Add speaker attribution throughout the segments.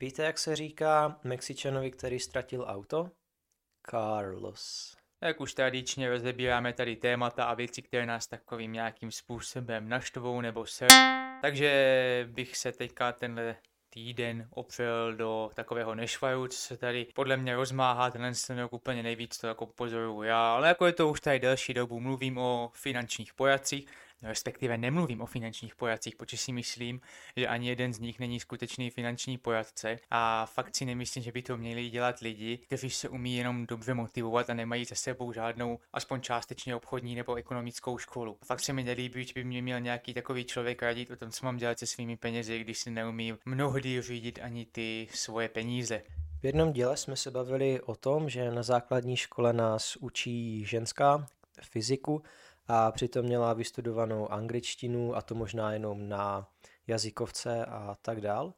Speaker 1: Víte, jak se říká Mexičanovi, který ztratil auto? Carlos.
Speaker 2: Jak už tradičně rozebíráme tady témata a věci, které nás takovým nějakým způsobem naštvou nebo se... Takže bych se teďka tenhle týden opřel do takového nešvaru, co se tady podle mě rozmáhá tenhle ten rok úplně nejvíc, to jako pozoruju já, ale jako je to už tady delší dobu, mluvím o finančních pojacích, respektive nemluvím o finančních pojacích, protože si myslím, že ani jeden z nich není skutečný finanční pojatce a fakt si nemyslím, že by to měli dělat lidi, kteří se umí jenom dobře motivovat a nemají za sebou žádnou aspoň částečně obchodní nebo ekonomickou školu. Fakt se mi nelíbí, že by mě měl nějaký takový člověk radit o tom, co mám dělat se svými penězi, když si neumí mnohdy řídit ani ty svoje peníze.
Speaker 1: V jednom díle jsme se bavili o tom, že na základní škole nás učí ženská fyziku, a přitom měla vystudovanou angličtinu a to možná jenom na jazykovce a tak dál.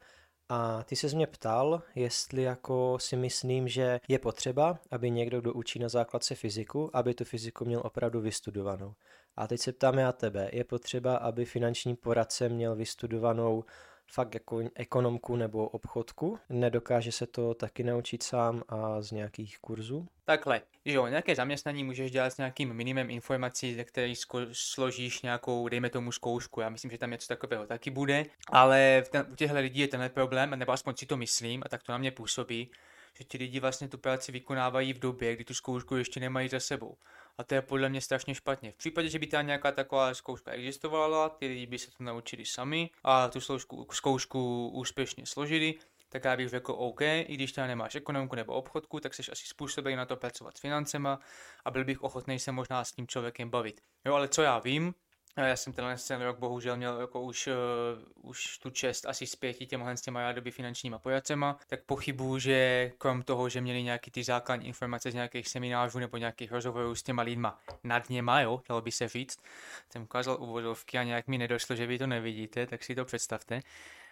Speaker 1: A ty se mě ptal, jestli jako si myslím, že je potřeba, aby někdo, kdo učí na základce fyziku, aby tu fyziku měl opravdu vystudovanou. A teď se ptám já tebe, je potřeba, aby finanční poradce měl vystudovanou fakt jako ekonomku nebo obchodku. Nedokáže se to taky naučit sám a z nějakých kurzů?
Speaker 2: Takhle, jo, nějaké zaměstnání můžeš dělat s nějakým minimem informací, ze kterých složíš nějakou, dejme tomu, zkoušku. Já myslím, že tam něco takového taky bude, ale v ten, u těchto lidí je tenhle problém, nebo aspoň si to myslím, a tak to na mě působí, že ti lidi vlastně tu práci vykonávají v době, kdy tu zkoušku ještě nemají za sebou. A to je podle mě strašně špatně. V případě, že by tam nějaká taková zkouška existovala, ty lidi by se to naučili sami a tu zkoušku, zkoušku úspěšně složili, tak já bych řekl OK, i když tam nemáš ekonomku nebo obchodku, tak jsi asi způsobený na to pracovat s financema a byl bych ochotný se možná s tím člověkem bavit. Jo, ale co já vím, já jsem tenhle ten rok bohužel měl jako už, uh, už tu čest asi s pěti těmhle s těma rádoby finančníma pojacema, tak pochybuju, že krom toho, že měli nějaký ty základní informace z nějakých seminářů nebo nějakých rozhovorů s těma lidma nad něma, jo, dalo by se říct, jsem ukázal uvodovky a nějak mi nedošlo, že vy to nevidíte, tak si to představte.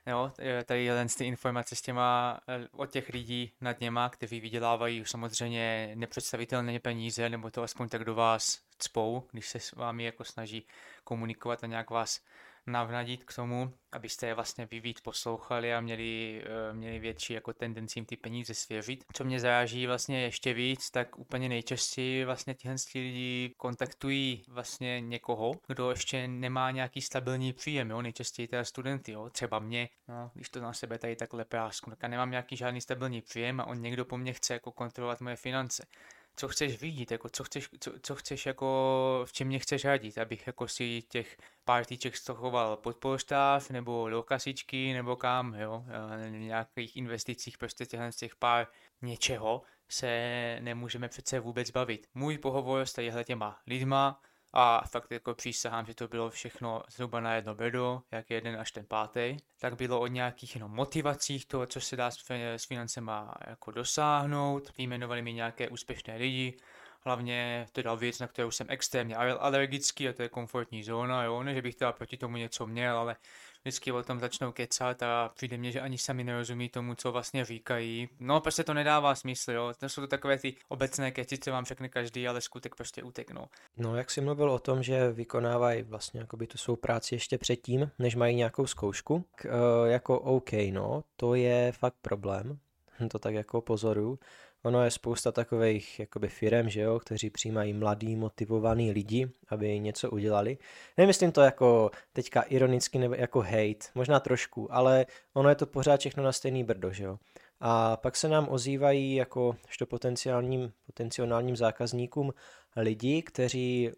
Speaker 2: Jo, tady jen ty informace s těma, eh, od těch lidí nad něma, kteří vydělávají samozřejmě nepředstavitelné peníze, nebo to aspoň tak do vás cpou, když se s vámi jako snaží komunikovat a nějak vás navnadit k tomu, abyste je vlastně vy víc poslouchali a měli, eh, měli větší jako tendenci jim ty peníze svěřit. Co mě zaráží vlastně ještě víc, tak úplně nejčastěji vlastně tihle lidi kontaktují vlastně někoho, kdo ještě nemá nějaký stabilní příjem, jo? nejčastěji teda studenty, jo? třeba mě, no, když to na sebe tady takhle prásku, tak já nemám nějaký žádný stabilní příjem a on někdo po mně chce jako kontrolovat moje finance co chceš vidět, jako co chceš, co, co chceš jako, v čem mě chceš radit, abych jako si těch pár týček stochoval pod polštář, nebo do kasičky, nebo kam, jo, v nějakých investicích prostě těchhle z těch pár něčeho se nemůžeme přece vůbec bavit. Můj pohovor s těma lidma, a fakt jako přísahám, že to bylo všechno zhruba na jedno bedo, jak jeden až ten pátý, tak bylo o nějakých jenom motivacích toho, co se dá s, financema jako dosáhnout, vyjmenovali mi nějaké úspěšné lidi, hlavně teda věc, na kterou jsem extrémně alergický a to je komfortní zóna, jo, ne, že bych teda proti tomu něco měl, ale vždycky o tom začnou kecat a přijde mně, že ani sami nerozumí tomu, co vlastně říkají. No, prostě to nedává smysl, jo. To jsou to takové ty obecné keci, co vám řekne každý, ale skutek prostě uteknou.
Speaker 1: No, jak jsi mluvil o tom, že vykonávají vlastně jakoby tu svou práci ještě předtím, než mají nějakou zkoušku, k, uh, jako OK, no, to je fakt problém, to tak jako pozoru. Ono je spousta takových jakoby firem, že jo, kteří přijímají mladý, motivovaný lidi, aby něco udělali. Nemyslím to jako teďka ironicky nebo jako hate, možná trošku, ale ono je to pořád všechno na stejný brdo, že jo. A pak se nám ozývají jako što potenciálním, potenciálním zákazníkům lidi, kteří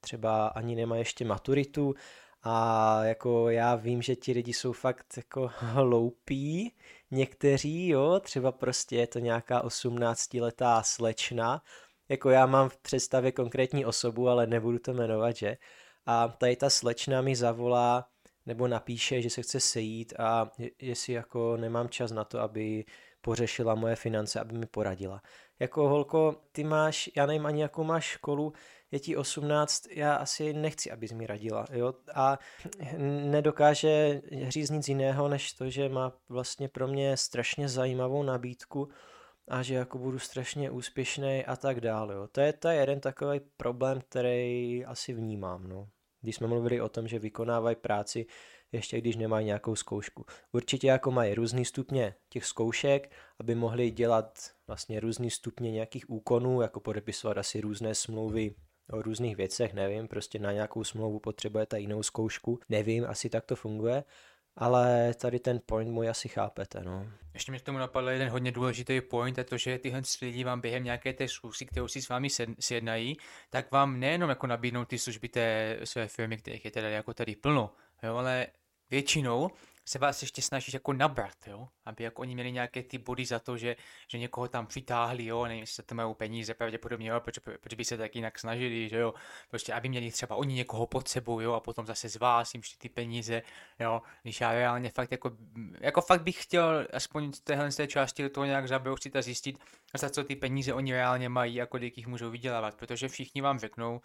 Speaker 1: třeba ani nemají ještě maturitu a jako já vím, že ti lidi jsou fakt jako hloupí, někteří, jo, třeba prostě je to nějaká 18-letá slečna, jako já mám v představě konkrétní osobu, ale nebudu to jmenovat, že? A tady ta slečna mi zavolá nebo napíše, že se chce sejít a jestli jako nemám čas na to, aby pořešila moje finance, aby mi poradila. Jako holko, ty máš, já nevím ani jakou máš školu, je ti 18, já asi nechci, abys mi radila, jo, a nedokáže říct nic jiného, než to, že má vlastně pro mě strašně zajímavou nabídku a že jako budu strašně úspěšný a tak dále, jo. To je, je jeden takový problém, který asi vnímám, no. Když jsme mluvili o tom, že vykonávají práci ještě když nemají nějakou zkoušku. Určitě jako mají různý stupně těch zkoušek, aby mohli dělat vlastně různý stupně nějakých úkonů, jako podepisovat asi různé smlouvy o různých věcech, nevím, prostě na nějakou smlouvu potřebujete jinou zkoušku, nevím, asi tak to funguje, ale tady ten point můj asi chápete, no.
Speaker 2: Ještě mi k tomu napadl jeden hodně důležitý point, a to, že tyhle lidi vám během nějaké té služby, kterou si s vámi sjednají, tak vám nejenom jako nabídnou ty služby té své firmy, kterých je teda jako tady plno, jo, ale většinou se vás ještě snažíš jako nabrat, jo? aby jako oni měli nějaké ty body za to, že, že někoho tam přitáhli, jo, nevím, jestli to mají peníze, pravděpodobně, jo, proč, proč by se tak jinak snažili, že jo, prostě aby měli třeba oni někoho pod sebou, jo, a potom zase z vás jim šli ty peníze, jo, když já reálně fakt jako, jako fakt bych chtěl aspoň z téhle z té části toho nějak zabrousit a zjistit, za co ty peníze oni reálně mají, jako jich můžou vydělávat, protože všichni vám řeknou,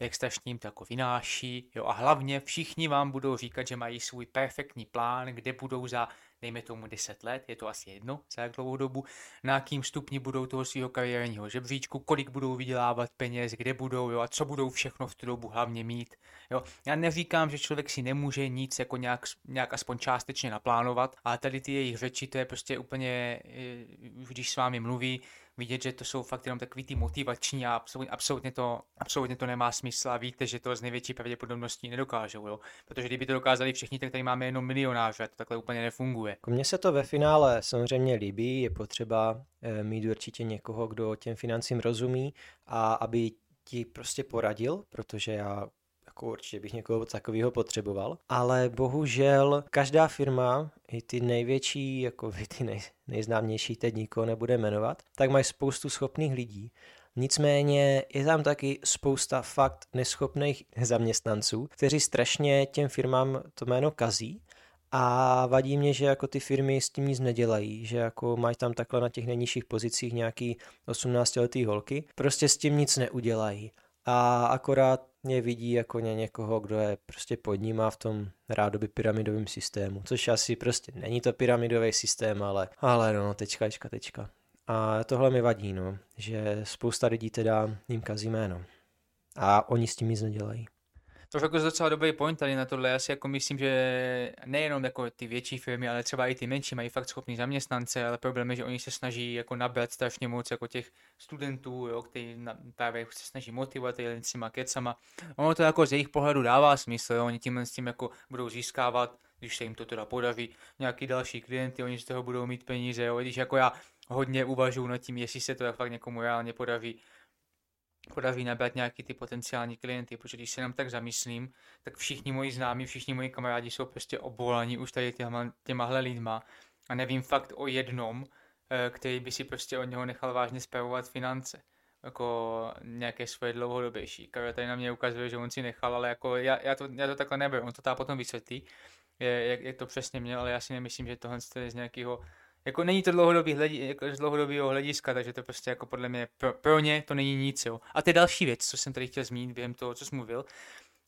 Speaker 2: jak strašně jim to jako vynáší, jo, a hlavně všichni vám budou říkat, že mají svůj perfektní plán, kde budou za, dejme tomu 10 let, je to asi jedno, za jak dlouhou dobu, na jakým stupni budou toho svého kariérního žebříčku, kolik budou vydělávat peněz, kde budou, jo, a co budou všechno v tu dobu hlavně mít, jo. Já neříkám, že člověk si nemůže nic jako nějak, nějak aspoň částečně naplánovat, ale tady ty jejich řeči, to je prostě úplně, eh, když s vámi mluví, vidět, že to jsou fakt jenom takový ty motivační a absolutně, absolutně, to, absolutně to nemá smysl a víte, že to z největší pravděpodobností nedokážou, jo? protože kdyby to dokázali všichni, tak tady máme jenom milionáře to takhle úplně nefunguje.
Speaker 1: Mně se to ve finále samozřejmě líbí, je potřeba e, mít určitě někoho, kdo těm financím rozumí a aby ti prostě poradil, protože já jako určitě bych někoho takového potřeboval, ale bohužel každá firma, i ty největší, jako vy ty nej, nejznámější, teď nikoho nebude jmenovat, tak mají spoustu schopných lidí. Nicméně je tam taky spousta fakt neschopných zaměstnanců, kteří strašně těm firmám to jméno kazí a vadí mě, že jako ty firmy s tím nic nedělají, že jako mají tam takhle na těch nejnižších pozicích nějaký 18 letý holky, prostě s tím nic neudělají. A akorát mě vidí jako ně někoho, kdo je prostě pod ním a v tom rádoby pyramidovém systému, což asi prostě není to pyramidový systém, ale, ale no, tečka, tečka, tečka. A tohle mi vadí, no, že spousta lidí teda jim kazí jméno. A oni s tím nic nedělají.
Speaker 2: To je jako docela dobrý point tady na tohle. Já si jako myslím, že nejenom jako ty větší firmy, ale třeba i ty menší mají fakt schopný zaměstnance, ale problém je, že oni se snaží jako nabrat strašně moc jako těch studentů, jo, kteří právě se snaží motivovat jen s těma kecama. Ono to jako z jejich pohledu dává smysl, jo. oni tímhle s tím jako budou získávat, když se jim to teda podaří, nějaký další klienty, oni z toho budou mít peníze, jo. když jako já hodně uvažuji nad tím, jestli se to fakt někomu reálně podaří podaří nabrat nějaký ty potenciální klienty, protože když se nám tak zamyslím, tak všichni moji známí, všichni moji kamarádi jsou prostě obvolaní už tady těma, těmahle lidma. A nevím fakt o jednom, eh, který by si prostě od něho nechal vážně zpravovat finance. Jako nějaké svoje dlouhodobější. Karel tady na mě ukazuje, že on si nechal, ale jako já, já, to, já to takhle neberu, on to tá potom vysvětlí, jak, jak to přesně měl, ale já si nemyslím, že tohle je z nějakého jako není to dlouhodobý hledi, jako z dlouhodobého hlediska, takže to prostě jako podle mě pro, pro ně to není nic, jo. A je další věc, co jsem tady chtěl zmínit během toho, co jsem mluvil,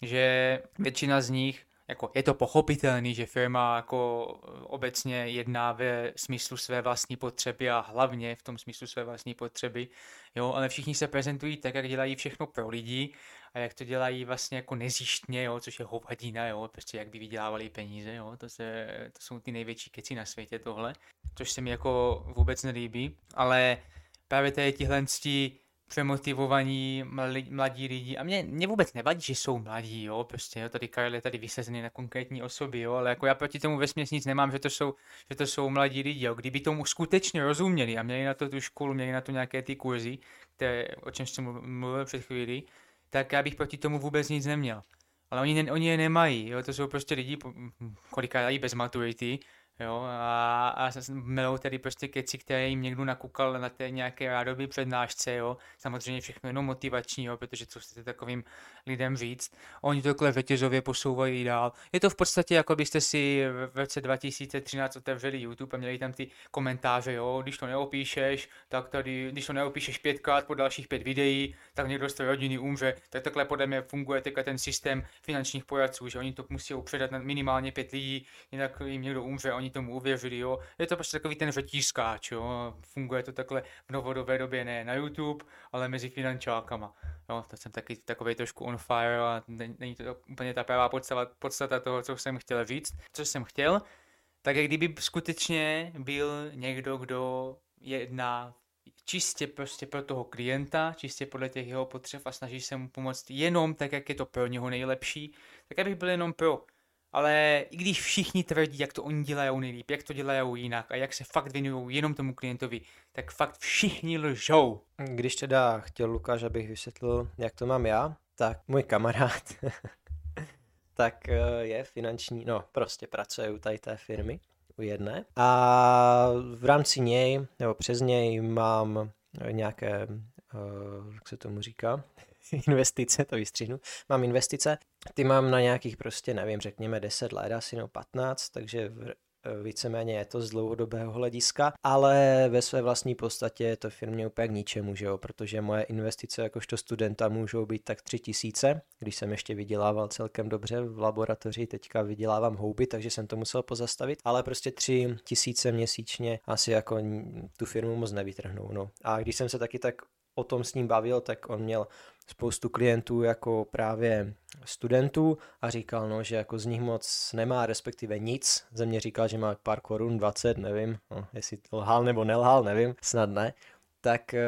Speaker 2: že většina z nich jako je to pochopitelný, že firma jako obecně jedná ve smyslu své vlastní potřeby a hlavně v tom smyslu své vlastní potřeby, jo, ale všichni se prezentují tak, jak dělají všechno pro lidi a jak to dělají vlastně jako nezjištně, jo, což je hovadina, jo, prostě jak by vydělávali peníze, jo, to, se, to jsou ty největší keci na světě tohle, což se mi jako vůbec nelíbí, ale právě tady tihle přemotivovaní mladí lidi. A mě, mě vůbec nevadí, že jsou mladí, jo, prostě, jo, tady Karel je tady vysazený na konkrétní osoby, jo, ale jako já proti tomu vesměs nic nemám, že to jsou, že to jsou mladí lidi, jo. Kdyby tomu skutečně rozuměli a měli na to tu školu, měli na to nějaké ty kurzy, které, o čem jsem mluvil před chvíli, tak já bych proti tomu vůbec nic neměl. Ale oni, ne, oni je nemají, jo, to jsou prostě lidi, kolikrát i bez maturity, Jo, a, a melou tady prostě keci, které jim někdo nakukal na té nějaké rádoby přednášce, jo. Samozřejmě všechno jenom motivační, jo, protože co chcete takovým lidem říct. Oni to takhle řetězově posouvají dál. Je to v podstatě, jako byste si v roce 2013 otevřeli YouTube a měli tam ty komentáře, jo, když to neopíšeš, tak tady, když to neopíšeš pětkrát po dalších pět videí, tak někdo z té rodiny umře. Tak takhle podle mě funguje teďka ten systém finančních poradců, že oni to musí předat na minimálně pět lidí, jinak jim někdo umře, oni oni tomu uvěřili, jo. Je to prostě takový ten řetízkáč, jo. Funguje to takhle v novodobé době ne na YouTube, ale mezi finančákama. Jo, to jsem taky takový trošku on fire a není to úplně ta pravá podstata, podstata toho, co jsem chtěl říct. Co jsem chtěl, tak jak kdyby skutečně byl někdo, kdo jedná čistě prostě pro toho klienta, čistě podle těch jeho potřeb a snaží se mu pomoct jenom tak, jak je to pro něho nejlepší, tak abych byl jenom pro. Ale i když všichni tvrdí, jak to oni dělají nejlíp, jak to dělají jinak a jak se fakt věnují jenom tomu klientovi, tak fakt všichni lžou.
Speaker 1: Když teda chtěl Lukáš, abych vysvětlil, jak to mám já, tak můj kamarád tak eh, je finanční, no prostě pracuje u tady té firmy, u jedné. A v rámci něj, nebo přes něj mám nějaké, uh, jak se tomu říká, investice, to vystřihnu. Mám investice, ty mám na nějakých prostě, nevím, řekněme 10 let, asi no 15, takže Eh, víceméně je to z dlouhodobého hlediska, ale ve své vlastní podstatě je to firmě úplně k ničemu, že jo? protože moje investice jakožto studenta můžou být tak tři tisíce, když jsem ještě vydělával celkem dobře v laboratoři, teďka vydělávám houby, takže jsem to musel pozastavit, ale prostě tři tisíce měsíčně asi jako tu firmu moc nevytrhnou. No. A když jsem se taky tak o tom s ním bavil, tak on měl spoustu klientů jako právě studentů a říkal, no, že jako z nich moc nemá, respektive nic. Ze mě říkal, že má pár korun, 20, nevím, no, jestli lhal nebo nelhal, nevím, snad ne. Tak, eh,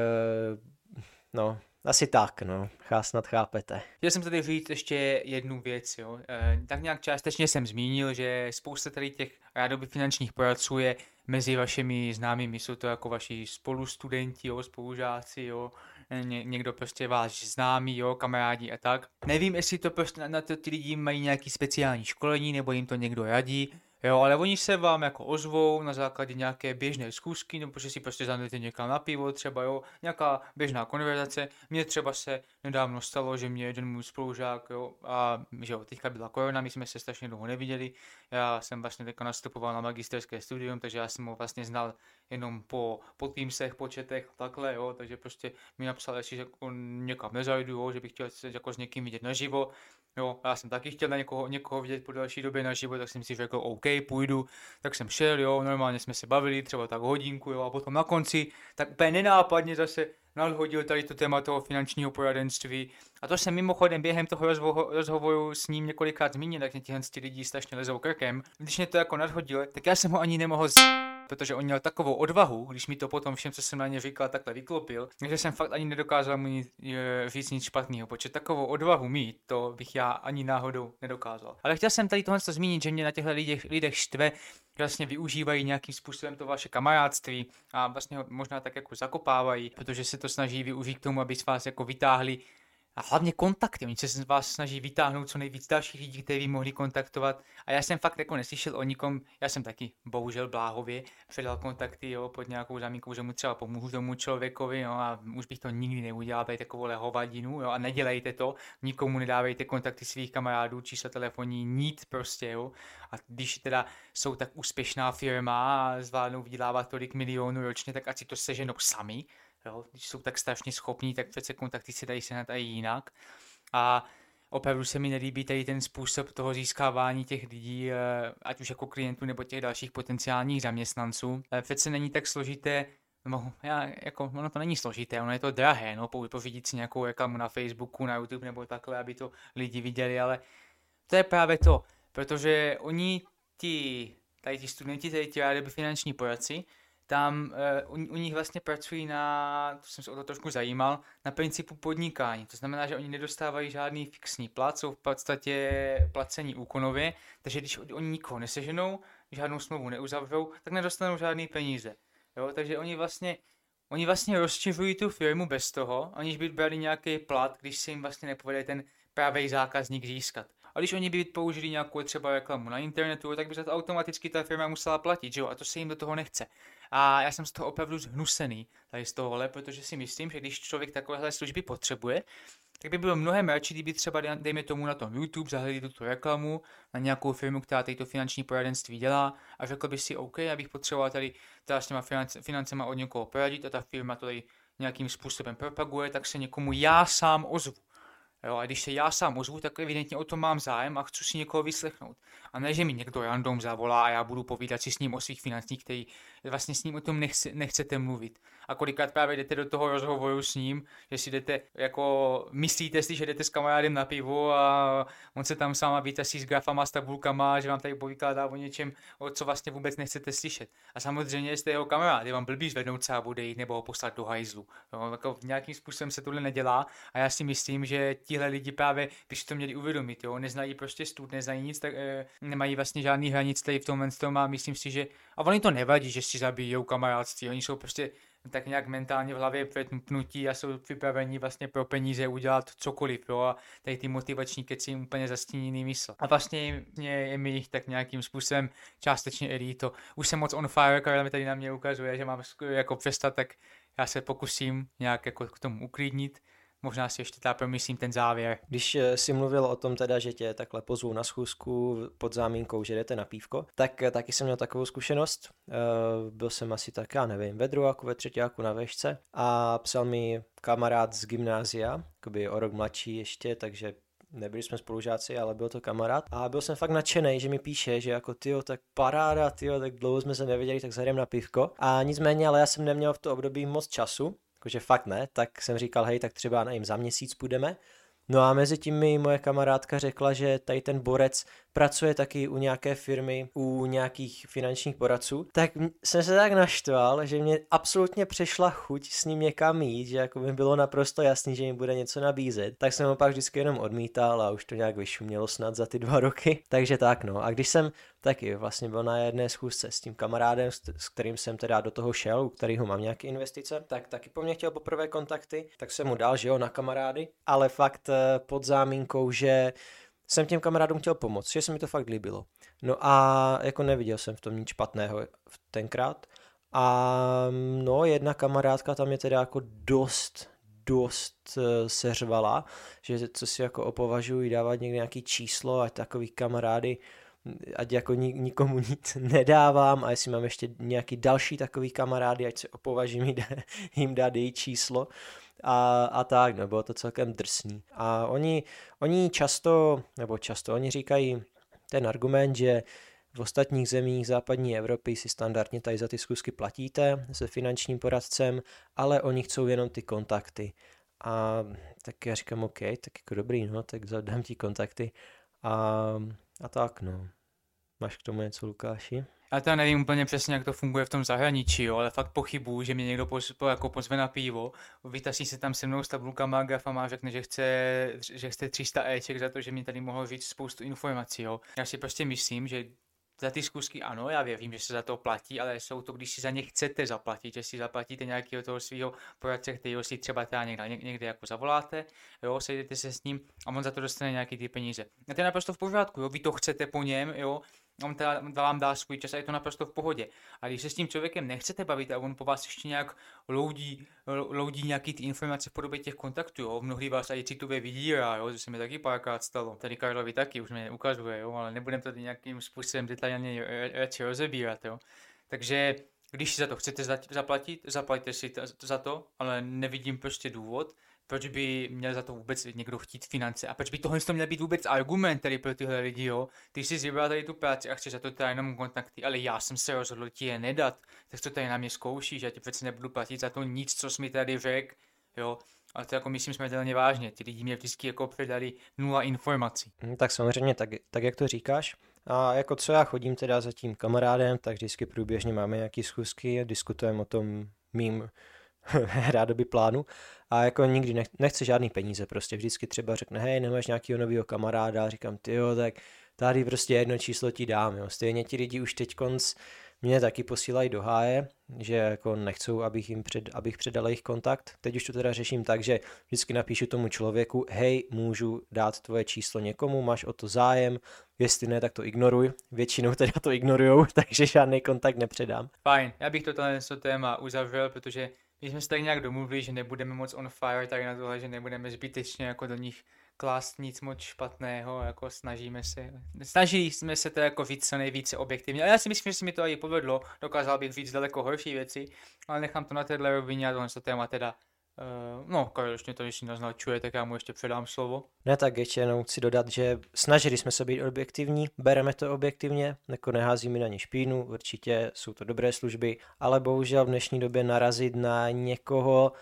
Speaker 1: no, asi tak, no, Chá, snad chápete.
Speaker 2: Chtěl jsem tady říct ještě jednu věc, jo. E, tak nějak částečně jsem zmínil, že spousta tady těch rádoby finančních poradců je mezi vašimi známými, jsou to jako vaši spolustudenti, jo, spolužáci, jo, ně, někdo prostě váš známý, jo, kamarádi a tak. Nevím, jestli to prostě na, na to ty lidi mají nějaký speciální školení, nebo jim to někdo radí, Jo, ale oni se vám jako ozvou na základě nějaké běžné zkusky, nebo že si prostě zanete někam na pivo, třeba jo, nějaká běžná konverzace. Mně třeba se nedávno stalo, že mě jeden můj spolužák, jo, a že jo, teďka byla korona, my jsme se strašně dlouho neviděli. Já jsem vlastně teďka nastupoval na magisterské studium, takže já jsem ho vlastně znal jenom po, po Teamsech, po četech, takhle, jo, takže prostě mi napsal, jestli jako někam nezajdu, jo, že bych chtěl se jako s někým vidět naživo, Jo, já jsem taky chtěl na někoho, někoho vidět po další době na život, tak jsem si řekl, OK, půjdu, tak jsem šel, jo, normálně jsme se bavili, třeba tak hodinku, jo, a potom na konci, tak úplně nenápadně zase nadhodil tady to téma toho finančního poradenství. A to jsem mimochodem během toho rozho- rozhovoru s ním několikrát zmínil, jak mě tihle lidi strašně lezou krkem. Když mě to jako nadhodil, tak já jsem ho ani nemohl z protože on měl takovou odvahu, když mi to potom všem, co jsem na ně říkal, takhle vyklopil, že jsem fakt ani nedokázal mu nic, říct nic špatného, protože takovou odvahu mít, to bych já ani náhodou nedokázal. Ale chtěl jsem tady tohle zmínit, že mě na těchto lidech, lidech štve, vlastně využívají nějakým způsobem to vaše kamarádství a vlastně ho možná tak jako zakopávají, protože se to snaží využít k tomu, aby z vás jako vytáhli a hlavně kontakty. Oni se z vás snaží vytáhnout co nejvíc dalších lidí, které by mohli kontaktovat. A já jsem fakt jako neslyšel o nikom, já jsem taky bohužel bláhově předal kontakty jo, pod nějakou zamínkou, že mu třeba pomůžu tomu člověkovi jo, a už bych to nikdy neudělal, tady takovou hovadinu jo, a nedělejte to, nikomu nedávejte kontakty svých kamarádů, čísla telefonní, nic prostě. Jo. A když teda jsou tak úspěšná firma a zvládnou vydělávat tolik milionů ročně, tak ať si to seženou sami, Jo? Když jsou tak strašně schopní, tak přece kontakty se dají sehnat i jinak. A opravdu se mi nelíbí tady ten způsob toho získávání těch lidí, eh, ať už jako klientů nebo těch dalších potenciálních zaměstnanců. Eh, přece není tak složité No, já, jako, ono to není složité, ono je to drahé, no, pořídit si nějakou reklamu na Facebooku, na YouTube nebo takhle, aby to lidi viděli, ale to je právě to, protože oni ti, tady ti studenti, tady ti rádi finanční poradci, tam uh, u, u nich vlastně pracují na, to jsem se o to trošku zajímal, na principu podnikání. To znamená, že oni nedostávají žádný fixní plat, jsou v podstatě placení úkonově, takže když oni nikoho neseženou, žádnou smlouvu neuzavřou, tak nedostanou žádný peníze. Jo? Takže oni vlastně, oni vlastně rozšiřují tu firmu bez toho, aniž by brali nějaký plat, když se jim vlastně nepovede ten pravý zákazník získat. A když oni by použili nějakou třeba reklamu na internetu, tak by za to automaticky ta firma musela platit, že jo? A to se jim do toho nechce. A já jsem z toho opravdu zhnusený, tady z tohohle, protože si myslím, že když člověk takovéhle služby potřebuje, tak by bylo mnohem radši, kdyby třeba, dejme tomu na tom YouTube, zahledli tuto reklamu na nějakou firmu, která tady to finanční poradenství dělá a řekl by si, OK, já bych potřeboval tady teda s těma finance, financema od někoho poradit a ta firma to tady nějakým způsobem propaguje, tak se někomu já sám ozvu. Jo, a když se já sám ozvu, tak evidentně o tom mám zájem a chci si někoho vyslechnout. A ne, že mi někdo random zavolá a já budu povídat si s ním o svých financích, který vlastně s ním o tom nechce, nechcete mluvit. A kolikrát právě jdete do toho rozhovoru s ním, že si jdete, jako myslíte si, že jdete s kamarádem na pivo a on se tam sama vytasí s grafama, s tabulkama, že vám tady povykládá o něčem, o co vlastně vůbec nechcete slyšet. A samozřejmě jste jeho kamarád, je vám blbý zvednout se a bude jít nebo ho poslat do hajzlu. Jo, jako nějakým způsobem se tohle nedělá a já si myslím, že tihle lidi právě, když to měli uvědomit, jo, neznají prostě stud, neznají nic, tak e, nemají vlastně žádný hranic tady v tomhle tom a myslím si, že a oni to nevadí, že si zabijou kamarádství, oni jsou prostě tak nějak mentálně v hlavě předpnutí a jsou připraveni vlastně pro peníze udělat cokoliv, jo, a tady ty motivační keci jim úplně zastíněný mysl. A vlastně je mi jich tak nějakým způsobem částečně to. Už jsem moc on fire, Karel mi tady na mě ukazuje, že mám jako přestat, tak já se pokusím nějak jako k tomu uklidnit možná si ještě teda promyslím ten závěr.
Speaker 1: Když eh, si mluvil o tom teda, že tě takhle pozvou na schůzku pod zámínkou, že jdete na pívko, tak eh, taky jsem měl takovou zkušenost. Eh, byl jsem asi tak, já nevím, ve druháku, ve třetíku na vešce a psal mi kamarád z gymnázia, jakoby o rok mladší ještě, takže nebyli jsme spolužáci, ale byl to kamarád a byl jsem fakt nadšený, že mi píše, že jako ty tak paráda, ty tak dlouho jsme se neviděli, tak zajdem na pivko. A nicméně, ale já jsem neměl v to období moc času, jakože fakt ne, tak jsem říkal, hej, tak třeba nevím, za měsíc půjdeme. No a mezi tím mi moje kamarádka řekla, že tady ten borec pracuje taky u nějaké firmy, u nějakých finančních poradců, tak jsem se tak naštval, že mě absolutně přešla chuť s ním někam jít, že jako by bylo naprosto jasný, že mi bude něco nabízet. Tak jsem ho pak vždycky jenom odmítal a už to nějak vyšumělo snad za ty dva roky. Takže tak no. A když jsem taky vlastně byl na jedné schůzce s tím kamarádem, s kterým jsem teda do toho šel, u kterého mám nějaké investice, tak taky po mně chtěl poprvé kontakty, tak jsem mu dal, že jo, na kamarády, ale fakt eh, pod zámínkou, že jsem těm kamarádům chtěl pomoct, že se mi to fakt líbilo. No a jako neviděl jsem v tom nic špatného tenkrát. A no, jedna kamarádka tam je teda jako dost, dost uh, seřvala, že co si jako opovažuji dávat někde nějaký číslo a takový kamarády, ať jako nikomu nic nedávám a jestli mám ještě nějaký další takový kamarády, ať se opovažím jim dát její číslo a, a tak, no bylo to celkem drsný. A oni, oni často, nebo často, oni říkají ten argument, že v ostatních zemích západní Evropy si standardně tady za ty zkusky platíte se finančním poradcem, ale oni chcou jenom ty kontakty. A tak já říkám, OK, tak jako dobrý, no, tak zadám ti kontakty. A, a tak, no. Máš k tomu něco, Lukáši?
Speaker 2: Já teda nevím úplně přesně, jak to funguje v tom zahraničí, jo, ale fakt pochybuju, že mě někdo poz, po, jako pozve na pivo, vytasí se tam se mnou s tabulkama, grafama a řekne, že chce, že chce 300 Eček za to, že mi tady mohl říct spoustu informací. Jo. Já si prostě myslím, že za ty zkusky ano, já věřím, že se za to platí, ale jsou to, když si za ně chcete zaplatit, že si zaplatíte nějakého toho svého poradce, který si třeba teda někde, někde jako zavoláte, jo, sejdete se s ním a on za to dostane nějaký ty peníze. A to je naprosto v pořádku, jo, vy to chcete po něm, jo, on teda vám dá svůj čas a je to naprosto v pohodě. A když se s tím člověkem nechcete bavit a on po vás ještě nějak loudí, loudí nějaký ty informace v podobě těch kontaktů, jo, mnohdy vás i citově vydírá, jo, to se mi taky párkrát stalo. Tady Karlovi taky už mě ukazuje, jo, ale nebudem to nějakým způsobem detailně radši rozebírat, jo. Takže když si za to chcete zaplatit, zaplaťte si za to, ale nevidím prostě důvod, proč by měl za to vůbec někdo chtít finance a proč by tohle měl být vůbec argument tady pro tyhle lidi, jo. Ty jsi vybral tady tu práci a chceš za to teda jenom kontakty, ale já jsem se rozhodl ti je nedat, tak to tady na mě zkoušíš, já ti přece nebudu platit za to nic, co jsi mi tady řekl, jo. A to jako myslím smrtelně vážně, ty lidi mě vždycky jako předali nula informací.
Speaker 1: Hmm, tak samozřejmě, tak, tak jak to říkáš, a jako co já chodím teda za tím kamarádem, tak vždycky průběžně máme nějaké schůzky a diskutujeme o tom mým rádoby plánu a jako nikdy nechce žádný peníze, prostě vždycky třeba řekne, hej, nemáš nějakého nového kamaráda, a říkám, ty jo, tak tady prostě jedno číslo ti dám, jo. Stejně ti lidi už teď konc mě taky posílají do háje, že jako nechcou, abych jim před, abych předal jejich kontakt. Teď už to teda řeším tak, že vždycky napíšu tomu člověku, hej, můžu dát tvoje číslo někomu, máš o to zájem, jestli ne, tak to ignoruj. Většinou teda to ignorujou, takže žádný kontakt nepředám.
Speaker 2: Fajn, já bych toto téma uzavřel, protože my jsme se tak nějak domluvili, že nebudeme moc on fire tak na tohle, že nebudeme zbytečně jako do nich klást nic moc špatného, jako snažíme se, snažili jsme se to jako víc co nejvíce objektivně, ale já si myslím, že se mi to i povedlo, dokázal bych víc daleko horší věci, ale nechám to na téhle rovině a tohle téma teda no, Karel ještě to, si naznačuje, tak já mu ještě předám slovo.
Speaker 1: Ne, tak ještě jenom chci dodat, že snažili jsme se být objektivní, bereme to objektivně, jako neházíme na ně špínu, určitě jsou to dobré služby, ale bohužel v dnešní době narazit na někoho,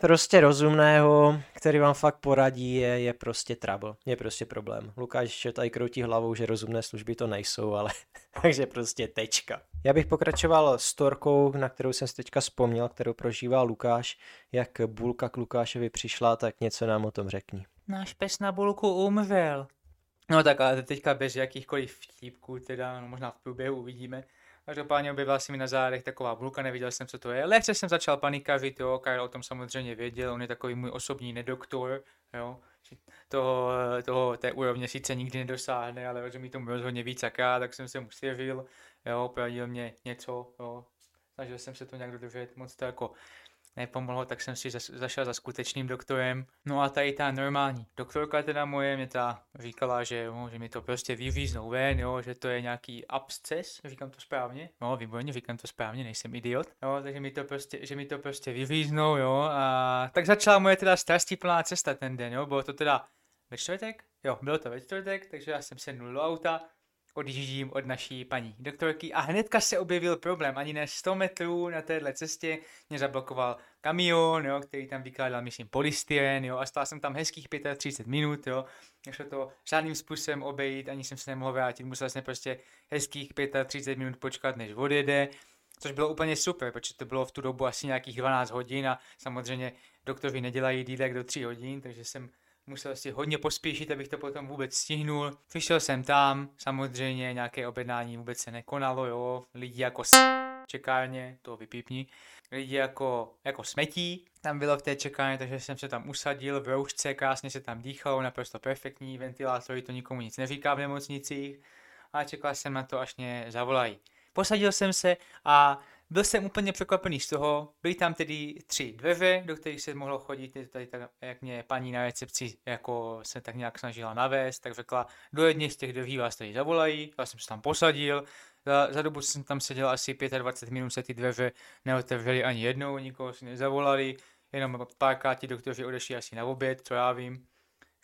Speaker 1: prostě rozumného, který vám fakt poradí, je, je prostě trouble, je prostě problém. Lukáš tady kroutí hlavou, že rozumné služby to nejsou, ale takže prostě tečka. Já bych pokračoval storkou, na kterou jsem si teďka vzpomněl, kterou prožívá Lukáš, jak bulka k Lukášovi přišla, tak něco nám o tom řekni.
Speaker 2: Náš pes na bulku umřel. No tak ale teďka bez jakýchkoliv vtípků, teda no, možná v průběhu uvidíme. Každopádně objevila se mi na zádech taková bulka, neviděl jsem, co to je. Lehce jsem začal panikařit, jo, Kyle o tom samozřejmě věděl, on je takový můj osobní nedoktor, jo. Toho, toho, té úrovně sice nikdy nedosáhne, ale rozumí tomu rozhodně víc jak já, tak jsem se mu svěřil, jo, poradil mě něco, jo. Snažil jsem se to nějak dodržet, moc to jako nepomohlo, tak jsem si zašel za skutečným doktorem. No a tady ta normální doktorka teda moje mě ta říkala, že, jo, že mi to prostě vyvíznou ven, jo, že to je nějaký absces, říkám to správně, no výborně, říkám to správně, nejsem idiot, jo, takže mi to prostě, že mi to prostě vyvíznou, jo, a tak začala moje teda plná cesta ten den, jo, bylo to teda ve čtvrtek, jo, bylo to ve čtvrtek, takže já jsem sednul do auta, odjíždím od naší paní doktorky. A hnedka se objevil problém. Ani ne 100 metrů na téhle cestě mě zablokoval kamion, jo, který tam vykládal, myslím, polystyren, jo, a stál jsem tam hezkých 35 minut, jo, nešlo to žádným způsobem obejít, ani jsem se nemohl vrátit, musel jsem prostě hezkých 35 minut počkat, než odjede, což bylo úplně super, protože to bylo v tu dobu asi nějakých 12 hodin a samozřejmě doktoři nedělají dílek do 3 hodin, takže jsem musel si hodně pospíšit, abych to potom vůbec stihnul. Přišel jsem tam, samozřejmě nějaké objednání vůbec se nekonalo, jo, lidi jako s čekárně, to vypípni, lidi jako, jako smetí, tam bylo v té čekárně, takže jsem se tam usadil v roušce, krásně se tam dýchalo, naprosto perfektní, ventilátory, to nikomu nic neříká v nemocnicích a čekal jsem na to, až mě zavolají. Posadil jsem se a byl jsem úplně překvapený z toho, byly tam tedy tři dveře, do kterých se mohlo chodit, tady tak, jak mě paní na recepci jako se tak nějak snažila navést, tak řekla, do jedné z těch dveří vás tady zavolají, já jsem se tam posadil, za, za dobu jsem tam seděl asi 25 minut, se ty dveře neotevřely ani jednou, nikoho si nezavolali, jenom párkrát ti doktoři odešli asi na oběd, co já vím.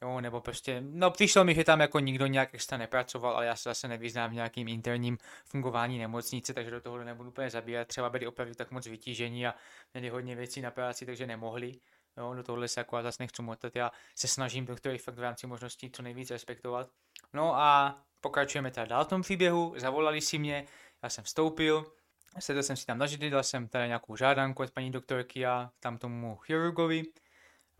Speaker 2: Jo, nebo prostě, no přišlo mi, že tam jako nikdo nějak extra nepracoval, ale já se zase nevyznám v nějakým interním fungování nemocnice, takže do toho nebudu úplně zabírat. Třeba byli opravdu tak moc vytížení a měli hodně věcí na práci, takže nemohli. Jo, do tohohle se jako zase nechci motat, já se snažím doktory fakt v rámci možností co nejvíc respektovat. No a pokračujeme teda dál v tom příběhu, zavolali si mě, já jsem vstoupil, sedl jsem si tam na židy, dal jsem tady nějakou žádanku od paní doktorky a tam tomu chirurgovi,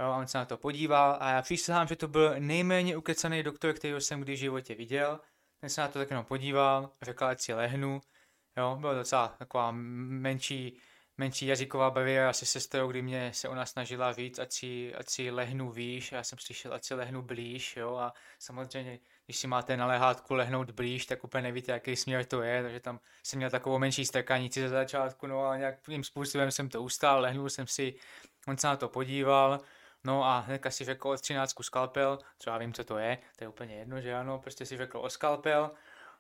Speaker 2: Jo, on se na to podíval a já přísahám, že to byl nejméně ukecaný doktor, který jsem kdy v životě viděl. Ten se na to tak jenom podíval, řekl, ať si lehnu. Jo, byla docela taková menší, menší jazyková bariéra se sestrou, kdy mě se ona snažila víc, ať si, ať si lehnu výš, já jsem slyšel, ať si lehnu blíž, jo, a samozřejmě, když si máte na lehátku lehnout blíž, tak úplně nevíte, jaký směr to je, takže tam jsem měl takovou menší strkanici za začátku, no a nějakým způsobem jsem to ustál, lehnul jsem si, on se na to podíval, No a hnedka si řekl o 13 skalpel, co já vím, co to je, to je úplně jedno, že ano, prostě si řekl o skalpel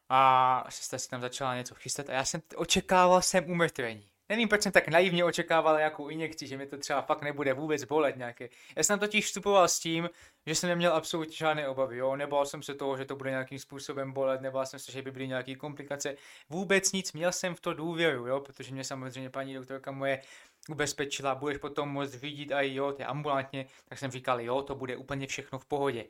Speaker 2: a sestra si tam začala něco chystat a já jsem očekával jsem umrtvení. Nevím, proč jsem tak naivně očekával nějakou injekci, že mi to třeba fakt nebude vůbec bolet nějaké. Já jsem totiž vstupoval s tím, že jsem neměl absolutně žádné obavy, jo. Nebál jsem se toho, že to bude nějakým způsobem bolet, nebál jsem se, že by byly nějaké komplikace. Vůbec nic, měl jsem v to důvěru, jo, protože mě samozřejmě paní doktorka moje ubezpečila, budeš potom moct vidět a jo, je ambulantně, tak jsem říkal, jo, to bude úplně všechno v pohodě.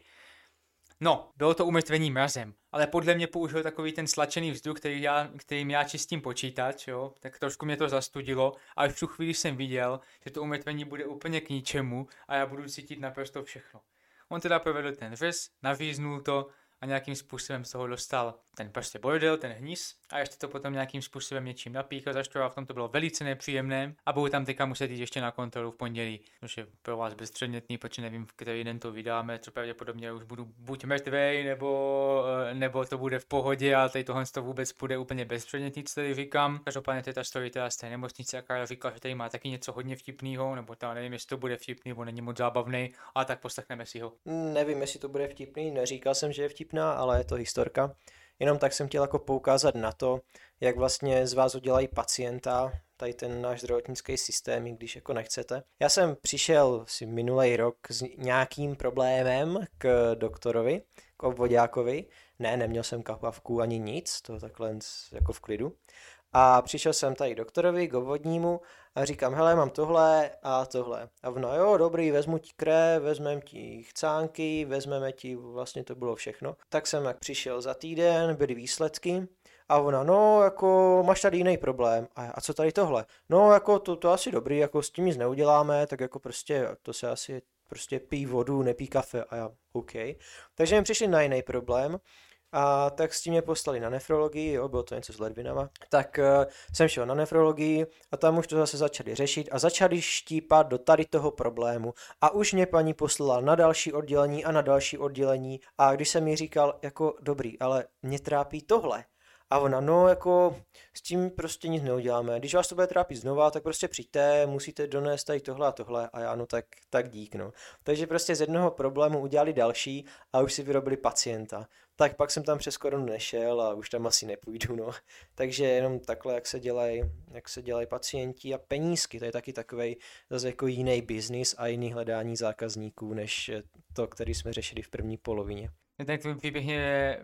Speaker 2: No, bylo to umrtvení mrazem, ale podle mě použil takový ten slačený vzduch, který já, kterým já čistím počítač, jo, tak trošku mě to zastudilo a už v tu chvíli jsem viděl, že to umrtvení bude úplně k ničemu a já budu cítit naprosto všechno. On teda provedl ten řez, navíznul to a nějakým způsobem z toho dostal ten prostě bordel, ten hníz a ještě to potom nějakým způsobem něčím napíchl, zaštoroval, v tom to bylo velice nepříjemné a budu tam teďka muset jít ještě na kontrolu v pondělí, což je pro vás bezpředmětný, protože nevím, v který den to vydáme, co pravděpodobně už budu buď mrtvej, nebo, eh, nebo to bude v pohodě a tady tohle to vůbec bude úplně bezpředmětný, co tady říkám. Každopádně to je ta story teda z té nemocnice a Karel říkal, že tady má taky něco hodně vtipného, nebo tam nevím, jestli to bude vtipný, nebo není moc zábavný, a tak poslechneme si ho.
Speaker 1: Nevím, jestli to bude vtipný, neříkal jsem, že je vtipná, ale je to historka. jenom tak jsem chtěl jako poukázat na to, jak vlastně z vás udělají pacienta, tady ten náš zdravotnický systém, i když jako nechcete. Já jsem přišel si minulý rok s nějakým problémem k doktorovi, k obvodákovi. Ne, neměl jsem kapavku ani nic, to takhle jako v klidu. A přišel jsem tady doktorovi, k obvodnímu a říkám, hele, mám tohle a tohle. A ono, jo, dobrý, vezmu ti krev, vezmeme ti chcánky, vezmeme ti, vlastně to bylo všechno. Tak jsem jak přišel za týden, byly výsledky a ona, no, jako máš tady jiný problém. A, a co tady tohle? No, jako to, to asi dobrý, jako s tím nic neuděláme, tak jako prostě to se asi prostě pí vodu, nepí kafe a já, OK. Takže mi přišli na jiný problém a tak s tím mě poslali na nefrologii, jo, bylo to něco s ledvinama. Tak uh, jsem šel na nefrologii a tam už to zase začali řešit a začali štípat do tady toho problému. A už mě paní poslala na další oddělení a na další oddělení a když jsem mi říkal, jako dobrý, ale mě trápí tohle, a ona, no jako s tím prostě nic neuděláme. Když vás to bude trápit znova, tak prostě přijďte, musíte donést tady tohle a tohle a já no tak, tak dík no. Takže prostě z jednoho problému udělali další a už si vyrobili pacienta. Tak pak jsem tam přes koronu nešel a už tam asi nepůjdu, no. Takže jenom takhle, jak se dělají, jak se dělají pacienti a penízky, to je taky takový zase jako jiný biznis a jiný hledání zákazníků, než to, který jsme řešili v první polovině.
Speaker 2: Tak tvůj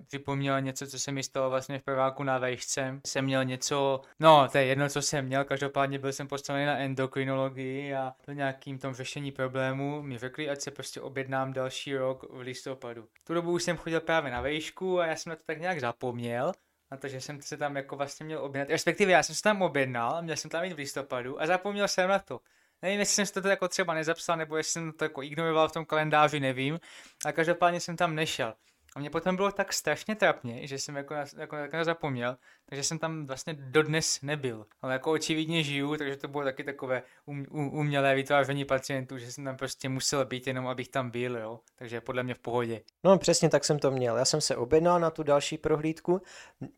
Speaker 2: připomněl něco, co se mi stalo vlastně v prváku na vejšce. Jsem měl něco, no to je jedno, co jsem měl, každopádně byl jsem postavený na endokrinologii a po nějakým tom řešení problému mi řekli, ať se prostě objednám další rok v listopadu. Tu dobu už jsem chodil právě na vejšku a já jsem na to tak nějak zapomněl. A to, že jsem se tam jako vlastně měl objednat, respektive já jsem se tam objednal, měl jsem tam jít v listopadu a zapomněl jsem na to. Nevím, jestli jsem si to jako třeba nezapsal, nebo jestli jsem to jako ignoroval v tom kalendáři, nevím. A každopádně jsem tam nešel. A mě potom bylo tak strašně trapně, že jsem jako, jako, jako zapomněl, takže jsem tam vlastně dodnes nebyl. Ale jako očividně žiju, takže to bylo taky takové um, um, umělé vytváření pacientů, že jsem tam prostě musel být jenom, abych tam byl, jo. Takže podle mě v pohodě.
Speaker 1: No přesně tak jsem to měl. Já jsem se objednal na tu další prohlídku,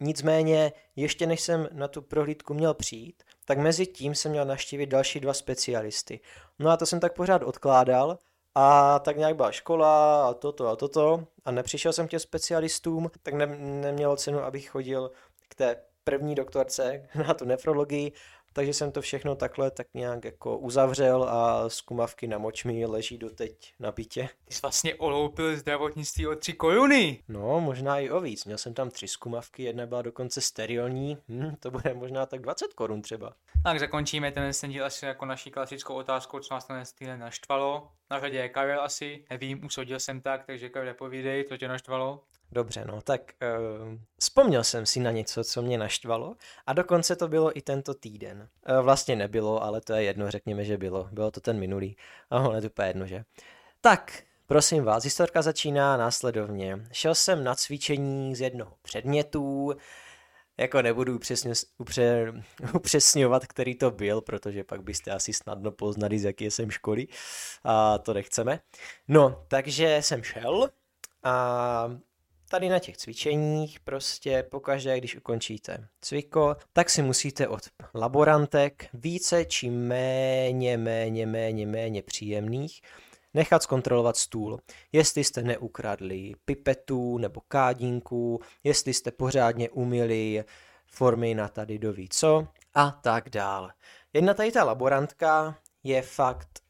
Speaker 1: nicméně ještě než jsem na tu prohlídku měl přijít, tak mezi tím jsem měl naštívit další dva specialisty. No a to jsem tak pořád odkládal a tak nějak byla škola a toto a toto. A nepřišel jsem k těm specialistům, tak ne, nemělo cenu, abych chodil k té první doktorce na tu nefrologii, takže jsem to všechno takhle tak nějak jako uzavřel a zkumavky na močmi leží doteď na bytě.
Speaker 2: Ty jsi vlastně oloupil zdravotnictví o tři koruny.
Speaker 1: No, možná i o víc. Měl jsem tam tři zkumavky, jedna byla dokonce sterilní, hm, to bude možná tak 20 korun třeba.
Speaker 2: Tak zakončíme ten díl asi jako naší klasickou otázkou, co nás ten týden naštvalo. Na řadě je Karel asi, nevím, usodil jsem tak, takže Karel povídej, co tě naštvalo.
Speaker 1: Dobře, no tak uh, vzpomněl jsem si na něco, co mě naštvalo a dokonce to bylo i tento týden. Uh, vlastně nebylo, ale to je jedno, řekněme, že bylo. Bylo to ten minulý. Aho, ne, to je jedno, že? Tak, prosím vás, historka začíná následovně. Šel jsem na cvičení z jednoho předmětu, jako nebudu upřesně, upře, upřesňovat, který to byl, protože pak byste asi snadno poznali, z jaké jsem školy a to nechceme. No, takže jsem šel a tady na těch cvičeních prostě pokaždé, když ukončíte cviko, tak si musíte od laborantek více či méně, méně, méně, méně příjemných nechat zkontrolovat stůl. Jestli jste neukradli pipetu nebo kádinku, jestli jste pořádně umili formy na tady doví co a tak dál. Jedna tady ta laborantka je fakt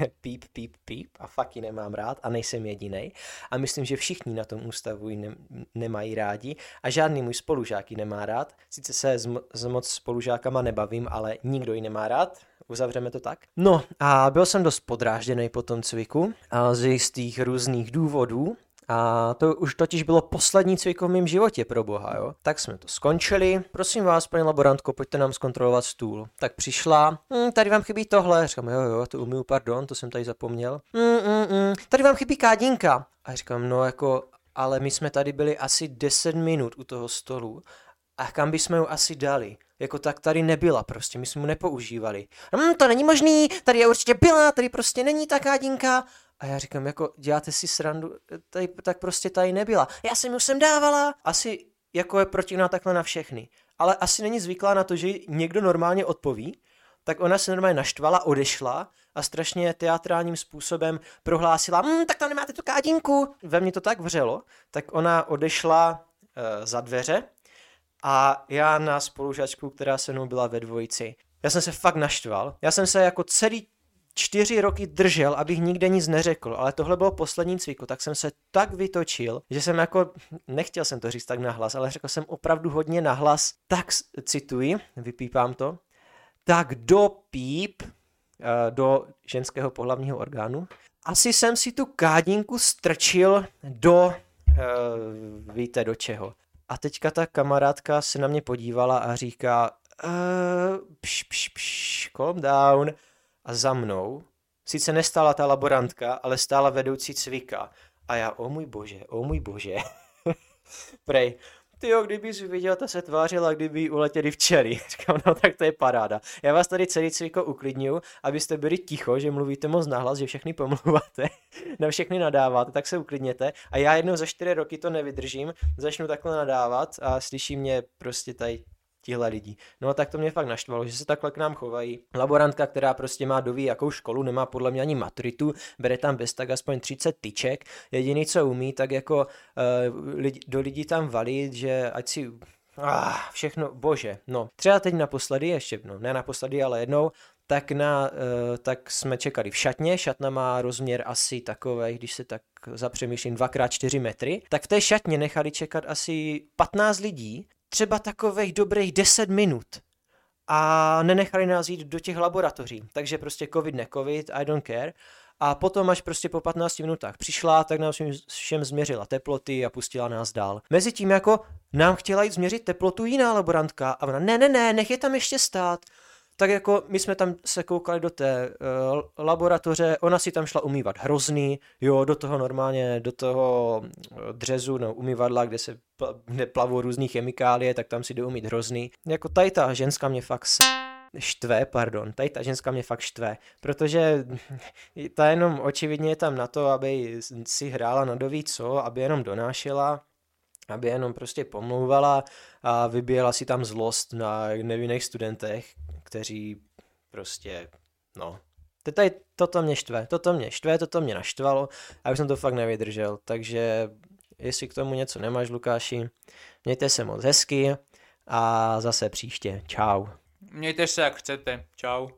Speaker 1: píp, píp, píp a fakt ji nemám rád a nejsem jediný. A myslím, že všichni na tom ústavu ji ne, nemají rádi a žádný můj spolužák ji nemá rád. Sice se s, s moc spolužákama nebavím, ale nikdo ji nemá rád. Uzavřeme to tak. No a byl jsem dost podrážděný po tom cviku a z jistých různých důvodů. A to už totiž bylo poslední cviko v mém životě, pro boha, jo. Tak jsme to skončili. Prosím vás, paní laborantko, pojďte nám zkontrolovat stůl. Tak přišla, hm, tady vám chybí tohle. Říkám, jo, jo, to umiju, pardon, to jsem tady zapomněl. Hm, hm, hm, tady vám chybí kádinka. A říkám, no jako, ale my jsme tady byli asi 10 minut u toho stolu a kam bychom ju asi dali? Jako tak tady nebyla prostě, my jsme mu nepoužívali. Hm, to není možný, tady je určitě byla, tady prostě není ta kádinka. A já říkám, jako děláte si srandu, tady, tak prostě tady nebyla. Já jsem ju sem dávala. Asi jako je protivná takhle na všechny. Ale asi není zvyklá na to, že někdo normálně odpoví, tak ona se normálně naštvala, odešla a strašně teatrálním způsobem prohlásila, hm, tak tam nemáte tu kádinku. Ve mně to tak vřelo, tak ona odešla za dveře a já na spolužačku, která se mnou byla ve dvojici. Já jsem se fakt naštval. Já jsem se jako celý čtyři roky držel, abych nikde nic neřekl, ale tohle bylo poslední cviku, tak jsem se tak vytočil, že jsem jako, nechtěl jsem to říct tak nahlas, ale řekl jsem opravdu hodně nahlas, tak cituji, vypípám to, tak do píp, eh, do ženského pohlavního orgánu, asi jsem si tu kádinku strčil do, uh, víte do čeho. A teďka ta kamarádka se na mě podívala a říká, uh, pš, pš, pš, calm down. A za mnou sice nestála ta laborantka, ale stála vedoucí cvika. A já, o můj bože, o můj bože. Prej, ty jo, kdyby jsi viděl, ta se tvářila, kdyby uletěli včely. Říkám, no tak to je paráda. Já vás tady celý cviko uklidňuji, abyste byli ticho, že mluvíte moc nahlas, že všechny pomluváte, na všechny nadáváte, tak se uklidněte. A já jednou za čtyři roky to nevydržím, začnu takhle nadávat a slyší mě prostě tady tihle lidí. No tak to mě fakt naštvalo, že se takhle k nám chovají. Laborantka, která prostě má doví jakou školu, nemá podle mě ani maturitu, bere tam bez tak aspoň 30 tyček, jediný co umí, tak jako uh, lidi, do lidí tam valit, že ať si Ah, všechno, bože, no. Třeba teď naposledy, ještě, no ne naposledy, ale jednou, tak, na, uh, tak jsme čekali v šatně, šatna má rozměr asi takový, když se tak zapřemýšlím, 2x4 metry, tak v té šatně nechali čekat asi 15 lidí, třeba takových dobrých 10 minut a nenechali nás jít do těch laboratoří. Takže prostě covid, ne covid, I don't care. A potom až prostě po 15 minutách přišla, tak nám všem změřila teploty a pustila nás dál. Mezitím jako nám chtěla jít změřit teplotu jiná laborantka a ona ne, ne, ne, nech je tam ještě stát tak jako my jsme tam se koukali do té uh, laboratoře, ona si tam šla umývat hrozný, jo, do toho normálně, do toho eh, dřezu, no, umývadla, kde se pl- kde plavou různý chemikálie, tak tam si jde umít hrozný. Jako tady ta ženská mě fakt s štve, pardon, tady ta ženská mě fakt štve, protože ta jenom očividně je tam na to, aby si hrála na doví co, aby jenom donášela, aby jenom prostě pomlouvala a vybíjela si tam zlost na nevinných studentech, kteří prostě, no, tady toto mě štve, toto mě štve, toto mě naštvalo a už jsem to fakt nevydržel, takže jestli k tomu něco nemáš, Lukáši, mějte se moc hezky a zase příště. Čau.
Speaker 2: Mějte se jak chcete. Čau.